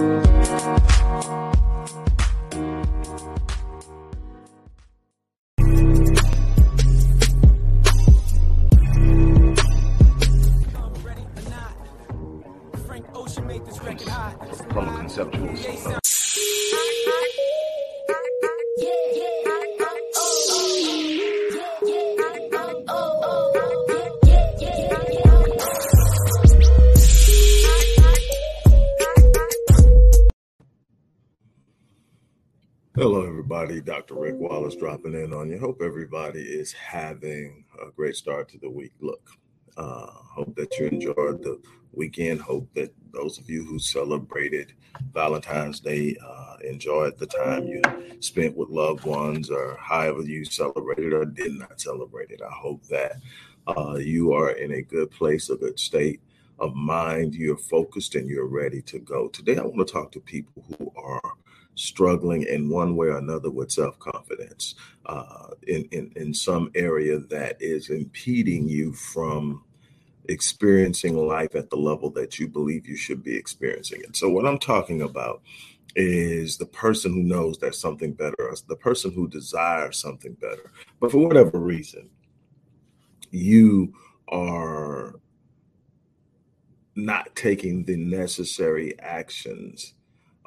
From Dr. Rick Wallace dropping in on you. Hope everybody is having a great start to the week. Look, uh, hope that you enjoyed the weekend. Hope that those of you who celebrated Valentine's Day uh, enjoyed the time you spent with loved ones, or however you celebrated or did not celebrate it. I hope that uh, you are in a good place, a good state of mind. You're focused and you're ready to go. Today, I want to talk to people who are struggling in one way or another with self confidence uh, in, in, in some area that is impeding you from experiencing life at the level that you believe you should be experiencing it. So, what I'm talking about is the person who knows there's something better, or the person who desires something better, but for whatever reason, you are not taking the necessary actions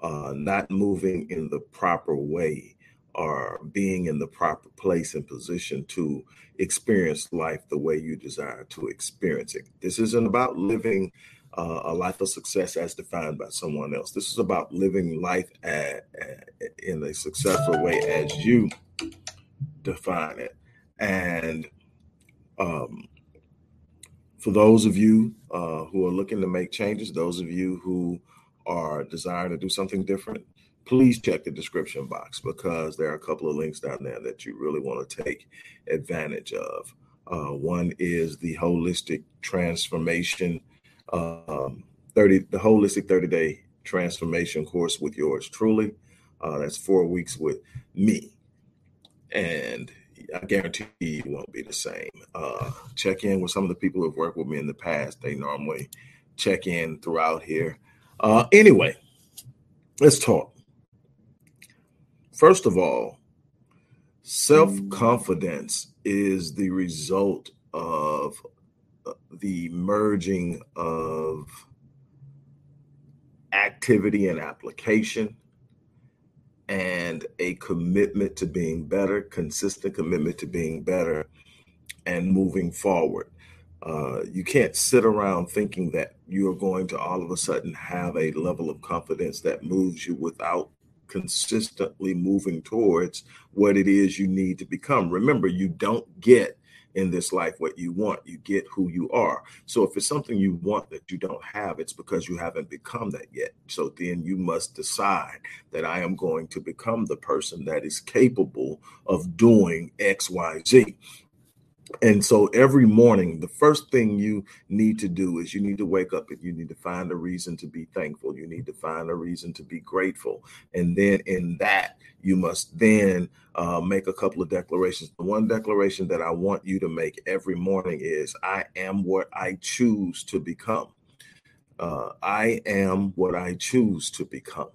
uh, not moving in the proper way or being in the proper place and position to experience life the way you desire to experience it. This isn't about living uh, a life of success as defined by someone else. This is about living life at, at, in a successful way as you define it. And um, for those of you uh, who are looking to make changes, those of you who are desiring to do something different, please check the description box because there are a couple of links down there that you really want to take advantage of. Uh, one is the holistic transformation, um, 30 the holistic 30 day transformation course with yours truly. Uh, that's four weeks with me, and I guarantee you won't be the same. Uh, check in with some of the people who've worked with me in the past. They normally check in throughout here. Uh, anyway, let's talk. First of all, self confidence is the result of uh, the merging of activity and application and a commitment to being better, consistent commitment to being better and moving forward. Uh, you can't sit around thinking that you are going to all of a sudden have a level of confidence that moves you without consistently moving towards what it is you need to become. Remember, you don't get in this life what you want, you get who you are. So if it's something you want that you don't have, it's because you haven't become that yet. So then you must decide that I am going to become the person that is capable of doing X, Y, Z. And so every morning, the first thing you need to do is you need to wake up and you need to find a reason to be thankful. You need to find a reason to be grateful. And then in that, you must then uh, make a couple of declarations. The one declaration that I want you to make every morning is I am what I choose to become. Uh, I am what I choose to become.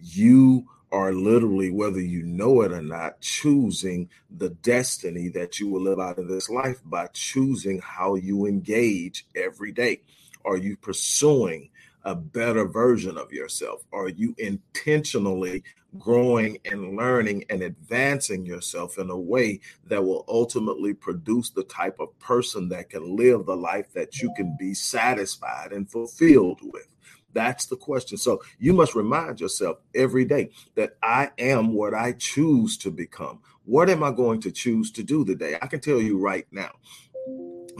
You are literally, whether you know it or not, choosing the destiny that you will live out in this life by choosing how you engage every day. Are you pursuing a better version of yourself? Are you intentionally growing and learning and advancing yourself in a way that will ultimately produce the type of person that can live the life that you can be satisfied and fulfilled with? That's the question. So you must remind yourself every day that I am what I choose to become. What am I going to choose to do today? I can tell you right now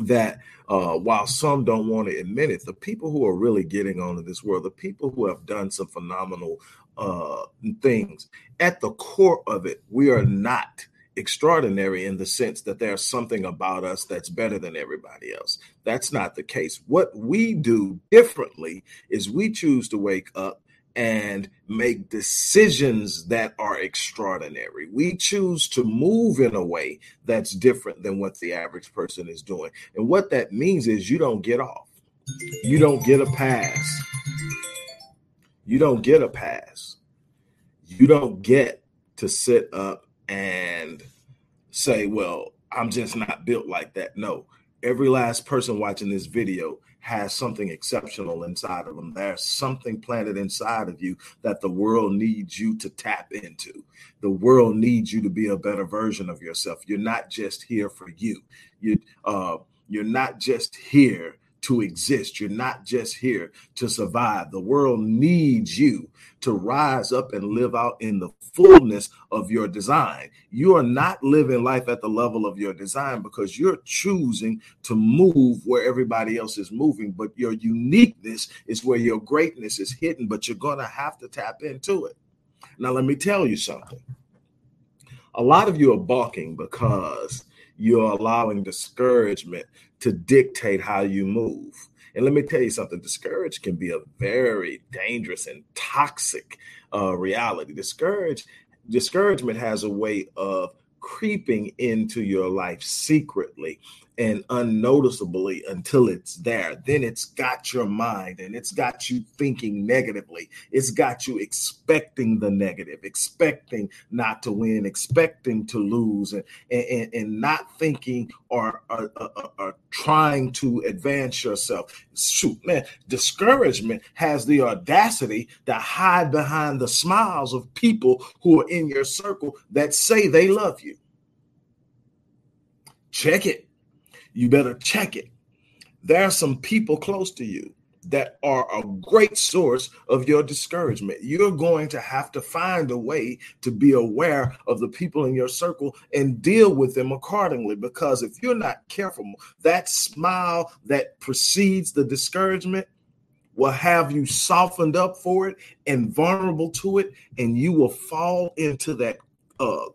that uh, while some don't want to admit it, the people who are really getting onto this world, the people who have done some phenomenal uh, things, at the core of it, we are not extraordinary in the sense that there's something about us that's better than everybody else. That's not the case. What we do differently is we choose to wake up and make decisions that are extraordinary. We choose to move in a way that's different than what the average person is doing. And what that means is you don't get off, you don't get a pass. You don't get a pass. You don't get to sit up and say, well, I'm just not built like that. No, every last person watching this video has something exceptional inside of them. There's something planted inside of you that the world needs you to tap into. The world needs you to be a better version of yourself. You're not just here for you. You uh, you're not just here to exist. You're not just here to survive. The world needs you to rise up and live out in the fullness of your design. You are not living life at the level of your design because you're choosing to move where everybody else is moving, but your uniqueness is where your greatness is hidden, but you're going to have to tap into it. Now, let me tell you something. A lot of you are balking because you're allowing discouragement to dictate how you move. And let me tell you something discouraged can be a very dangerous and toxic uh, reality. Discouraged, discouragement has a way of creeping into your life secretly and unnoticeably until it's there. Then it's got your mind and it's got you thinking negatively. It's got you expecting the negative, expecting not to win, expecting to lose, and, and, and not thinking or, or, or, or trying to advance yourself. Shoot, man, discouragement has the audacity to hide behind the smiles of people who are in your circle that say they love you. Check it you better check it. There are some people close to you that are a great source of your discouragement. You're going to have to find a way to be aware of the people in your circle and deal with them accordingly. Because if you're not careful, that smile that precedes the discouragement will have you softened up for it and vulnerable to it, and you will fall into that uh,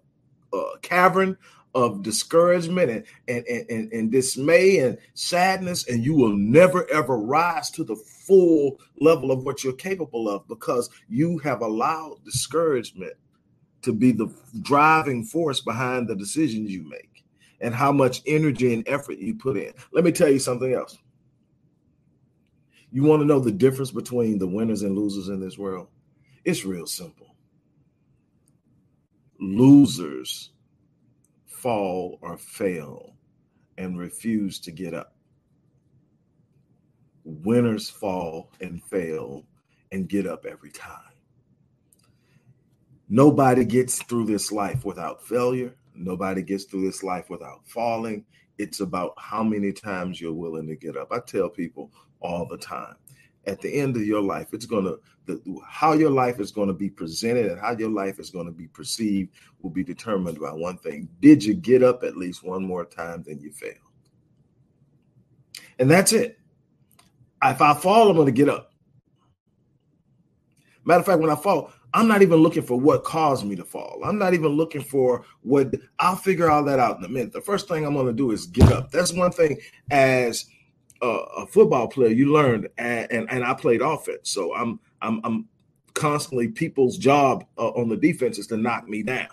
uh, cavern of discouragement and, and, and, and, dismay and sadness, and you will never ever rise to the full level of what you're capable of because you have allowed discouragement to be the driving force behind the decisions you make and how much energy and effort you put in. Let me tell you something else. You want to know the difference between the winners and losers in this world? It's real simple. Losers fall or fail and refuse to get up. Winners fall and fail and get up every time. Nobody gets through this life without failure. Nobody gets through this life without falling. It's about how many times you're willing to get up. I tell people all the time at the end of your life it's going to how your life is going to be presented and how your life is going to be perceived will be determined by one thing. Did you get up at least one more time than you failed? And that's it. If i fall i'm going to get up. Matter of fact when i fall i'm not even looking for what caused me to fall. I'm not even looking for what i'll figure all that out in a minute. The first thing i'm going to do is get up. That's one thing as a football player, you learned, and, and, and I played offense, so I'm I'm I'm constantly people's job uh, on the defense is to knock me down,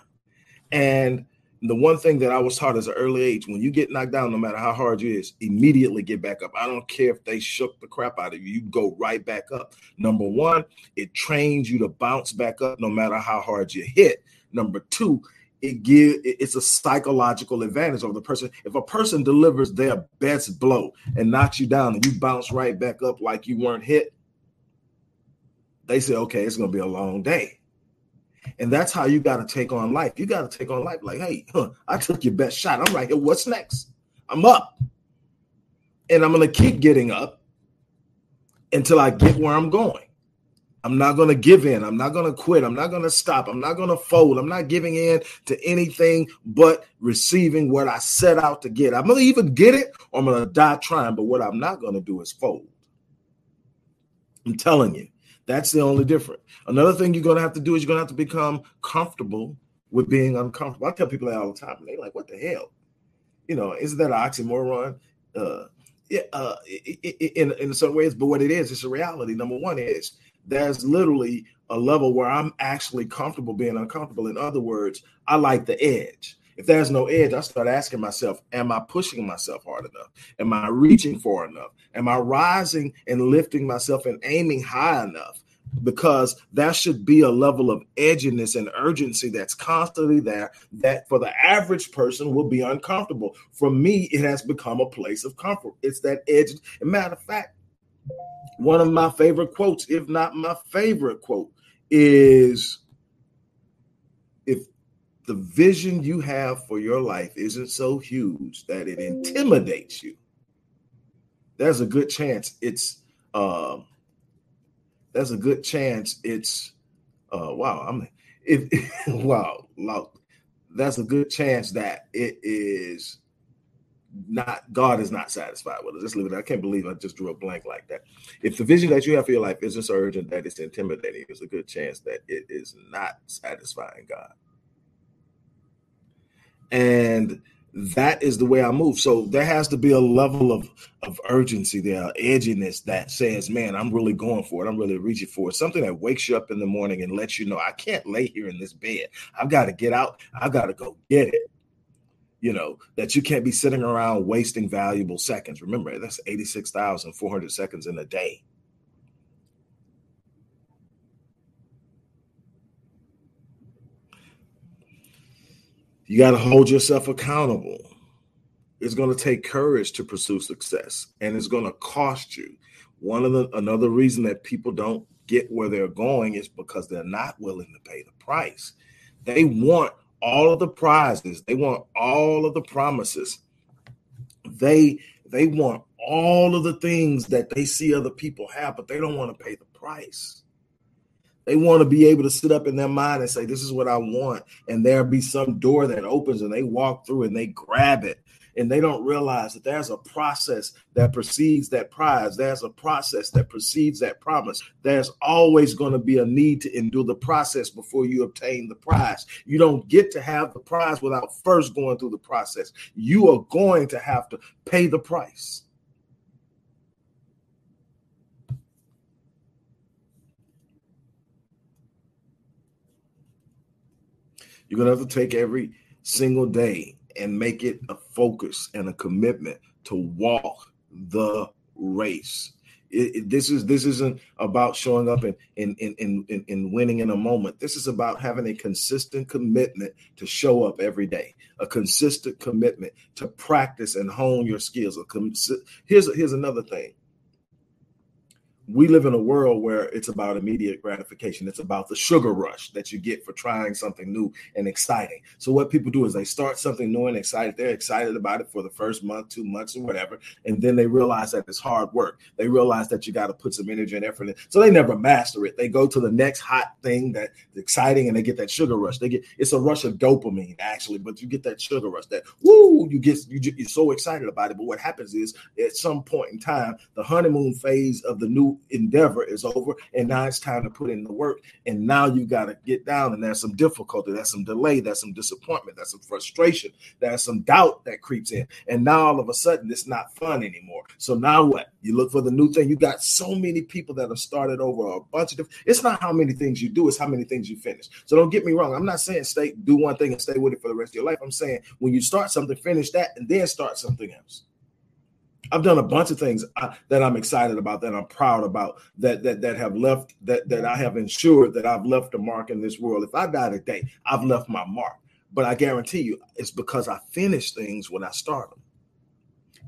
and the one thing that I was taught as an early age, when you get knocked down, no matter how hard you is, immediately get back up. I don't care if they shook the crap out of you, you go right back up. Number one, it trains you to bounce back up no matter how hard you hit. Number two, it give it's a psychological advantage over the person. If a person delivers their best blow and knocks you down and you bounce right back up like you weren't hit, they say, okay, it's gonna be a long day. And that's how you got to take on life. You got to take on life like, hey, huh, I took your best shot. I'm here. What's next? I'm up. And I'm gonna keep getting up until I get where I'm going. I'm not going to give in. I'm not going to quit. I'm not going to stop. I'm not going to fold. I'm not giving in to anything but receiving what I set out to get. I'm going to even get it or I'm going to die trying. But what I'm not going to do is fold. I'm telling you, that's the only difference. Another thing you're going to have to do is you're going to have to become comfortable with being uncomfortable. I tell people that all the time. And they're like, what the hell? You know, isn't that an oxymoron? Uh, yeah, uh, in, in some ways, but what it is, it's a reality. Number one is there's literally a level where I'm actually comfortable being uncomfortable. In other words, I like the edge. If there's no edge, I start asking myself, am I pushing myself hard enough? Am I reaching for enough? Am I rising and lifting myself and aiming high enough? because that should be a level of edginess and urgency that's constantly there that for the average person will be uncomfortable. For me, it has become a place of comfort. It's that edge. matter of fact, one of my favorite quotes, if not my favorite quote, is if the vision you have for your life isn't so huge that it intimidates you, there's a good chance it's uh, there's a good chance it's uh, wow i'm if wow that's a good chance that it is not God is not satisfied with it. Just leave it. I can't believe I just drew a blank like that. If the vision that you have for your life isn't so urgent that it's intimidating, there's a good chance that it is not satisfying God. And that is the way I move. So there has to be a level of of urgency there, edginess that says, "Man, I'm really going for it. I'm really reaching for it." Something that wakes you up in the morning and lets you know, "I can't lay here in this bed. I've got to get out. I've got to go get it." You know that you can't be sitting around wasting valuable seconds. Remember, that's eighty six thousand four hundred seconds in a day. You got to hold yourself accountable. It's going to take courage to pursue success and it's going to cost you. One of the another reason that people don't get where they're going is because they're not willing to pay the price. They want all of the prizes, they want all of the promises. They they want all of the things that they see other people have, but they don't want to pay the price. They want to be able to sit up in their mind and say, This is what I want. And there'll be some door that opens and they walk through and they grab it. And they don't realize that there's a process that precedes that prize. There's a process that precedes that promise. There's always going to be a need to endure the process before you obtain the prize. You don't get to have the prize without first going through the process. You are going to have to pay the price. You're going to have to take every single day and make it a focus and a commitment to walk the race. It, it, this is this isn't about showing up and in in, in in in winning in a moment. This is about having a consistent commitment to show up every day, a consistent commitment to practice and hone your skills. Here's here's another thing we live in a world where it's about immediate gratification. It's about the sugar rush that you get for trying something new and exciting. So what people do is they start something new and excited. They're excited about it for the first month, two months, or whatever, and then they realize that it's hard work. They realize that you got to put some energy and effort in. So they never master it. They go to the next hot thing that's exciting, and they get that sugar rush. They get it's a rush of dopamine actually, but you get that sugar rush. That woo, you get you, you're so excited about it. But what happens is at some point in time, the honeymoon phase of the new endeavor is over and now it's time to put in the work and now you got to get down and there's some difficulty there's some delay there's some disappointment there's some frustration there's some doubt that creeps in and now all of a sudden it's not fun anymore. So now what? You look for the new thing. You got so many people that have started over a bunch of different it's not how many things you do it's how many things you finish. So don't get me wrong i'm not saying stay do one thing and stay with it for the rest of your life. I'm saying when you start something finish that and then start something else I've done a bunch of things uh, that I'm excited about, that I'm proud about, that that that have left that that I have ensured that I've left a mark in this world. If I die today, I've left my mark. But I guarantee you, it's because I finish things when I start them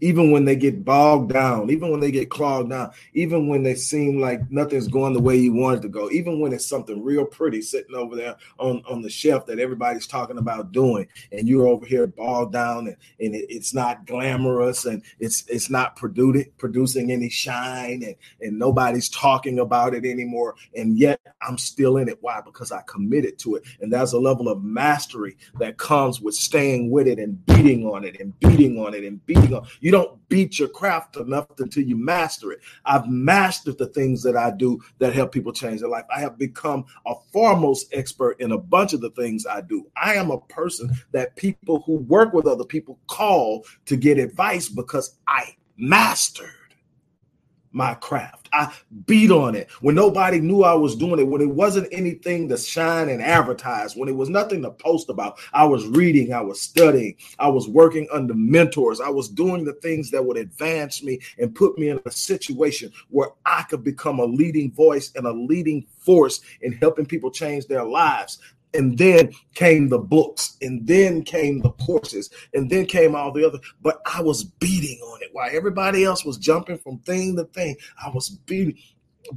even when they get bogged down, even when they get clogged down, even when they seem like nothing's going the way you want it to go, even when it's something real pretty sitting over there on, on the shelf that everybody's talking about doing, and you're over here bogged down and, and it, it's not glamorous and it's it's not producing producing any shine and, and nobody's talking about it anymore. And yet I'm still in it. Why? Because I committed to it. And that's a level of mastery that comes with staying with it and beating on it and beating on it and beating on you. You don't beat your craft enough until you master it. I've mastered the things that I do that help people change their life. I have become a foremost expert in a bunch of the things I do. I am a person that people who work with other people call to get advice because I mastered my craft. I beat on it when nobody knew I was doing it, when it wasn't anything to shine and advertise, when it was nothing to post about. I was reading, I was studying, I was working under mentors, I was doing the things that would advance me and put me in a situation where I could become a leading voice and a leading force in helping people change their lives and then came the books and then came the courses and then came all the other but i was beating on it. While everybody else was jumping from thing to thing i was beating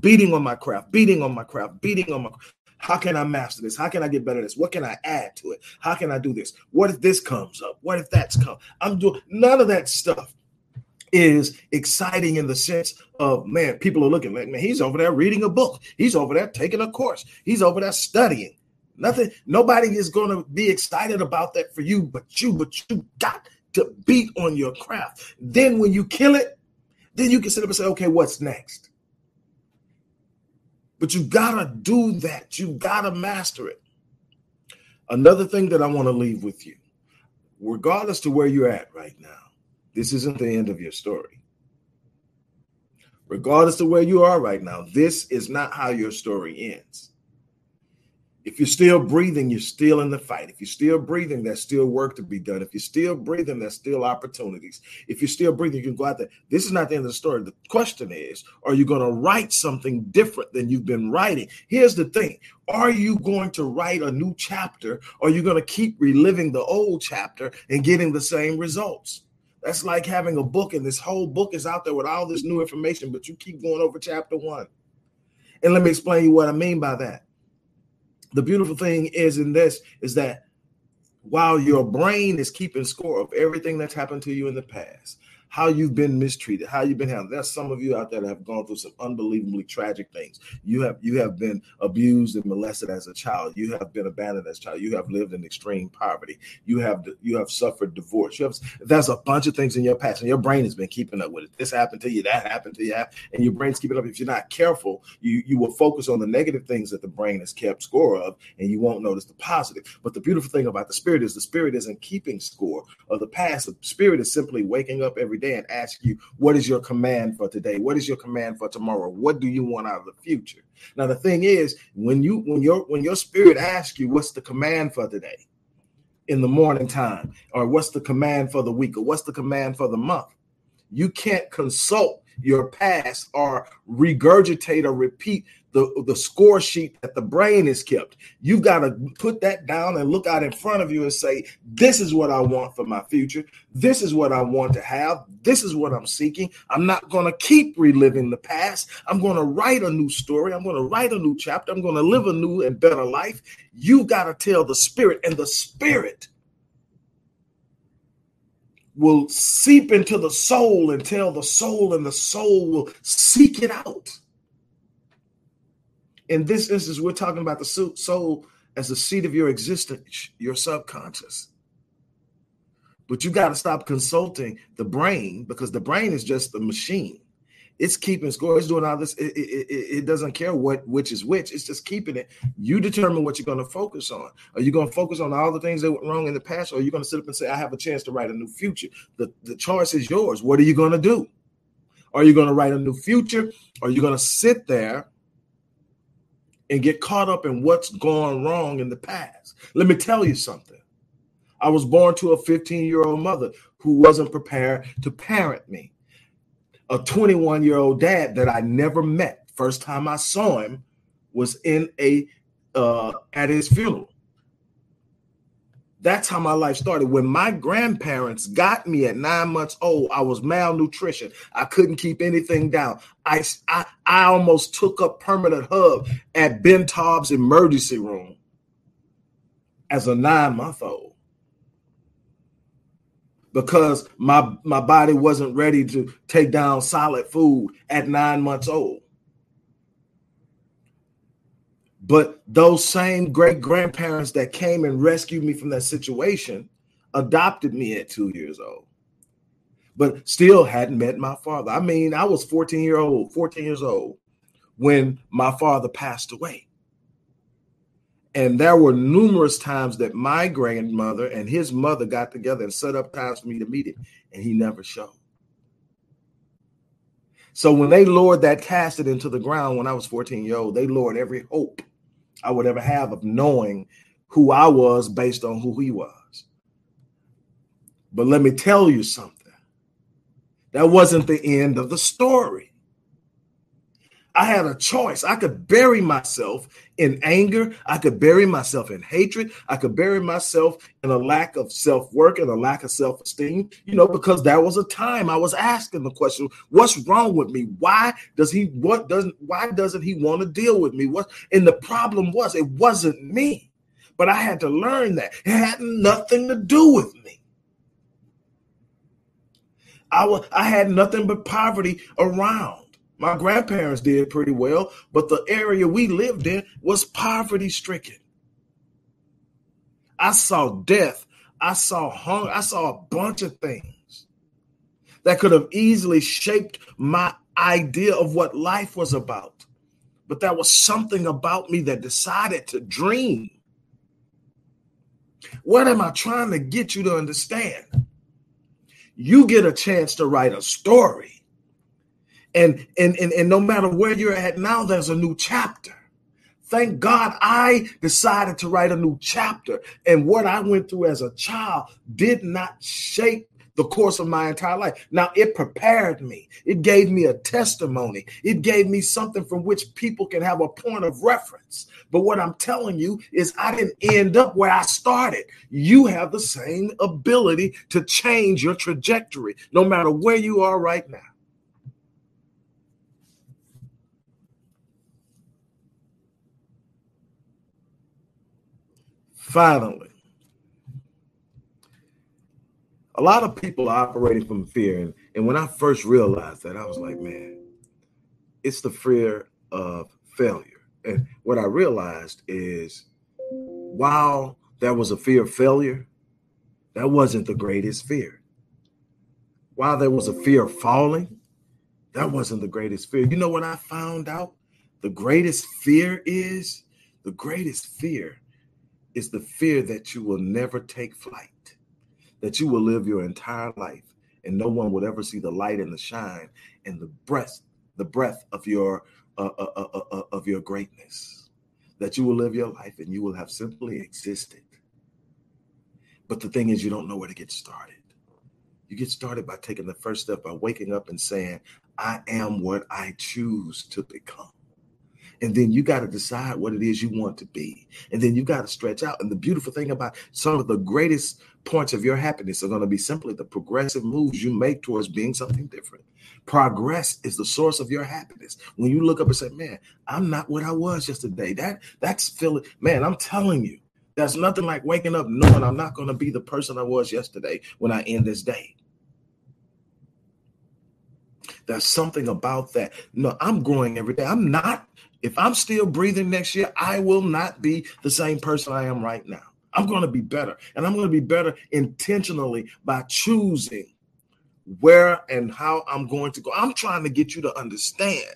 beating on my craft beating on my craft beating on my how can i master this? How can i get better at this? What can i add to it? How can i do this? What if this comes up? What if that's come? I'm doing none of that stuff is exciting in the sense of man people are looking like man he's over there reading a book. He's over there taking a course. He's over there studying Nothing, nobody is going to be excited about that for you, but you, but you got to beat on your craft. Then when you kill it, then you can sit up and say, okay, what's next? But you gotta do that. You gotta master it. Another thing that I want to leave with you, regardless to where you're at right now, this isn't the end of your story. Regardless to where you are right now, this is not how your story ends. If you're still breathing, you're still in the fight. If you're still breathing, there's still work to be done. If you're still breathing, there's still opportunities. If you're still breathing, you can go out there. This is not the end of the story. The question is, are you going to write something different than you've been writing? Here's the thing Are you going to write a new chapter, or are you going to keep reliving the old chapter and getting the same results? That's like having a book, and this whole book is out there with all this new information, but you keep going over chapter one. And let me explain you what I mean by that the beautiful thing is in this is that while your brain is keeping score of everything that's happened to you in the past, how you've been mistreated, how you've been handled. There's some of you out there that have gone through some unbelievably tragic things. You have you have been abused and molested as a child. You have been abandoned as a child. You have lived in extreme poverty. You have you have suffered divorce. You have there's a bunch of things in your past, and your brain has been keeping up with it. This happened to you, that happened to you, and your brain's keeping up. If you're not careful, you you will focus on the negative things that the brain has kept score of, and you won't notice the positive. But the beautiful thing about the spirit is the spirit isn't keeping score of the past. The spirit is simply waking up every day and ask you, what is your command for today? What is your command for tomorrow? What do you want out of the future? Now, the thing is, when you when your when your spirit asks you, what's the command for today in the morning time, or what's the command for the week, or what's the command for the month, you can't consult your past or regurgitate or repeat the, the score sheet that the brain is kept. You've got to put that down and look out in front of you and say, This is what I want for my future. This is what I want to have. This is what I'm seeking. I'm not going to keep reliving the past. I'm going to write a new story. I'm going to write a new chapter. I'm going to live a new and better life. You've got to tell the spirit, and the spirit will seep into the soul and tell the soul, and the soul will seek it out in this instance, we're talking about the soul as the seat of your existence, your subconscious. But you got to stop consulting the brain because the brain is just a machine. It's keeping score. It's doing all this. It, it, it, it, doesn't care what which is which. It's just keeping it. You determine what you're going to focus on. Are you going to focus on all the things that went wrong in the past, or are you going to sit up and say, "I have a chance to write a new future"? The the choice is yours. What are you going to do? Are you going to write a new future? Are you going to sit there and get caught up in what's gone wrong in the past. Let me tell you something. I was born to a 15 year old mother who wasn't prepared to parent me. A 21 year old dad that I never met. First time I saw him was in a uh, at his funeral. That's how my life started. When my grandparents got me at nine months old, I was malnutrition. I couldn't keep anything down. I, I, I almost took up permanent hub at Ben Taub's emergency room as a nine month old because my my body wasn't ready to take down solid food at nine months old. But those same great grandparents that came and rescued me from that situation adopted me at two years old, but still hadn't met my father. I mean, I was 14 year old, 14 years old when my father passed away. And there were numerous times that my grandmother and his mother got together and set up times for me to meet him, and he never showed. So when they lowered that casket into the ground when I was 14 years old, they lowered every hope I would ever have of knowing who I was based on who he was. But let me tell you something. That wasn't the end of the story. I had a choice. I could bury myself in anger. I could bury myself in hatred. I could bury myself in a lack of self work and a lack of self esteem, you know, because that was a time I was asking the question, what's wrong with me? Why does he, what doesn't, why doesn't he want to deal with me? What, and the problem was, it wasn't me, but I had to learn that it had nothing to do with me. I was, I had nothing but poverty around. My grandparents did pretty well, but the area we lived in was poverty stricken. I saw death. I saw hunger. I saw a bunch of things that could have easily shaped my idea of what life was about. But there was something about me that decided to dream. What am I trying to get you to understand? You get a chance to write a story and, and, and, and no matter where you're at now, there's a new chapter. Thank God I decided to write a new chapter. And what I went through as a child did not shape the course of my entire life. Now, it prepared me, it gave me a testimony, it gave me something from which people can have a point of reference. But what I'm telling you is, I didn't end up where I started. You have the same ability to change your trajectory, no matter where you are right now. Finally, a lot of people are operating from fear. And, and when I first realized that, I was like, man, it's the fear of failure. And what I realized is while there was a fear of failure, that wasn't the greatest fear. While there was a fear of falling, that wasn't the greatest fear. You know what I found out? The greatest fear is the greatest fear is the fear that you will never take flight, that you will live your entire life and no one would ever see the light and the shine and the breath, the breath of your uh, uh, uh, uh, uh of your greatness. That you will live your life and you will have simply existed. But the thing is, you don't know where to get started. You get started by taking the first step by waking up and saying, I am what I choose to become. And then you got to decide what it is you want to be. And then you got to stretch out. And the beautiful thing about some of the greatest points of your happiness are going to be simply the progressive moves you make towards being something different. Progress is the source of your happiness. When you look up and say, "Man, I'm not what I was yesterday." That that's feeling, man. I'm telling you, there's nothing like waking up knowing I'm not going to be the person I was yesterday when I end this day. There's something about that. No, I'm growing every day. I'm not if I'm still breathing next year, I will not be the same person I am right now. I'm going to be better. And I'm going to be better intentionally by choosing where and how I'm going to go. I'm trying to get you to understand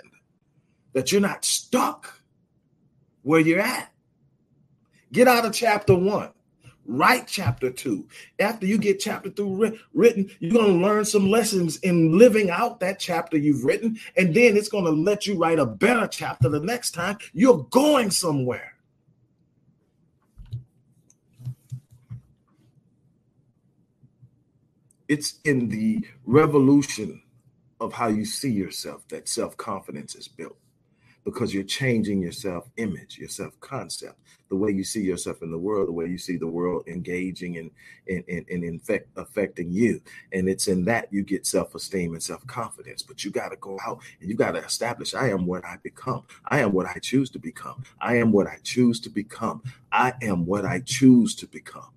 that you're not stuck where you're at. Get out of chapter one. Write chapter two. After you get chapter two written, you're going to learn some lessons in living out that chapter you've written. And then it's going to let you write a better chapter the next time you're going somewhere. It's in the revolution of how you see yourself that self confidence is built because you're changing your self image, your self concept, the way you see yourself in the world, the way you see the world engaging and and, and, and infect, affecting you. And it's in that you get self esteem and self confidence. But you got to go out and you got to establish I am what I become. I am what I choose to become. I am what I choose to become. I am what I choose to become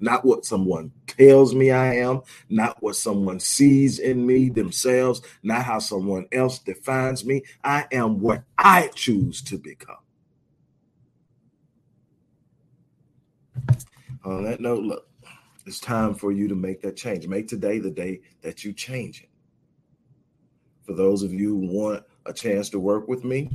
not what someone tells me I am, not what someone sees in me themselves, not how someone else defines me. I am what I choose to become. On that note, look, it's time for you to make that change. Make today the day that you change it. For those of you who want a chance to work with me,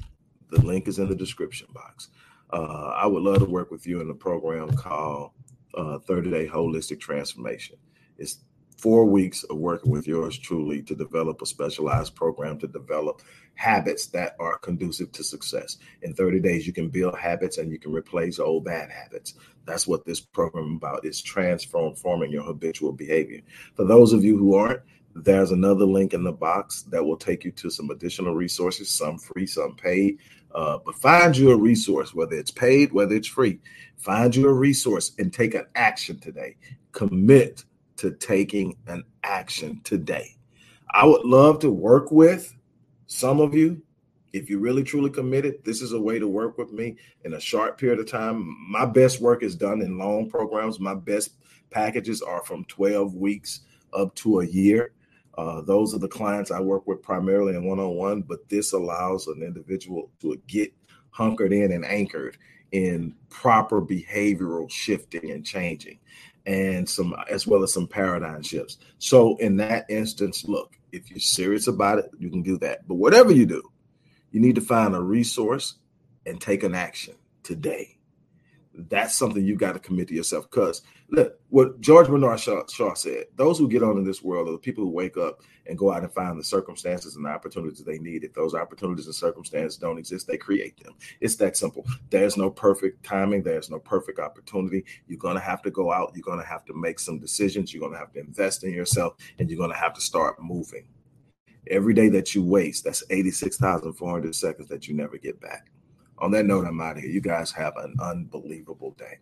the link is in the description box. Uh, I would love to work with you in a program called uh, 30 day holistic transformation. It's four weeks of working with yours truly to develop a specialized program to develop habits that are conducive to success. In 30 days, you can build habits and you can replace old bad habits. That's what this program about is transforming your habitual behavior. For those of you who aren't, there's another link in the box that will take you to some additional resources, some free, some paid. Uh, but find you a resource, whether it's paid, whether it's free. Find you a resource and take an action today. Commit to taking an action today. I would love to work with some of you. If you're really truly committed, this is a way to work with me in a short period of time. My best work is done in long programs. My best packages are from 12 weeks up to a year. Uh, those are the clients I work with primarily in one on one, but this allows an individual to get hunkered in and anchored in proper behavioral shifting and changing and some as well as some paradigm shifts. So in that instance, look, if you're serious about it, you can do that. But whatever you do, you need to find a resource and take an action today that's something you got to commit to yourself. Because look, what George Bernard Shaw, Shaw, said: those who get on in this world are the people who wake up and go out and find the circumstances and the opportunities they need. If those opportunities and circumstances don't exist, they create them. It's that simple. There's no perfect timing. There's no perfect opportunity. You're gonna have to go out. You're gonna have to make some decisions. You're gonna have to invest in yourself, and you're gonna have to start moving. Every day that you waste, that's 86,400 seconds that you never get back on that note, I'm out of here. You guys have an unbelievable day.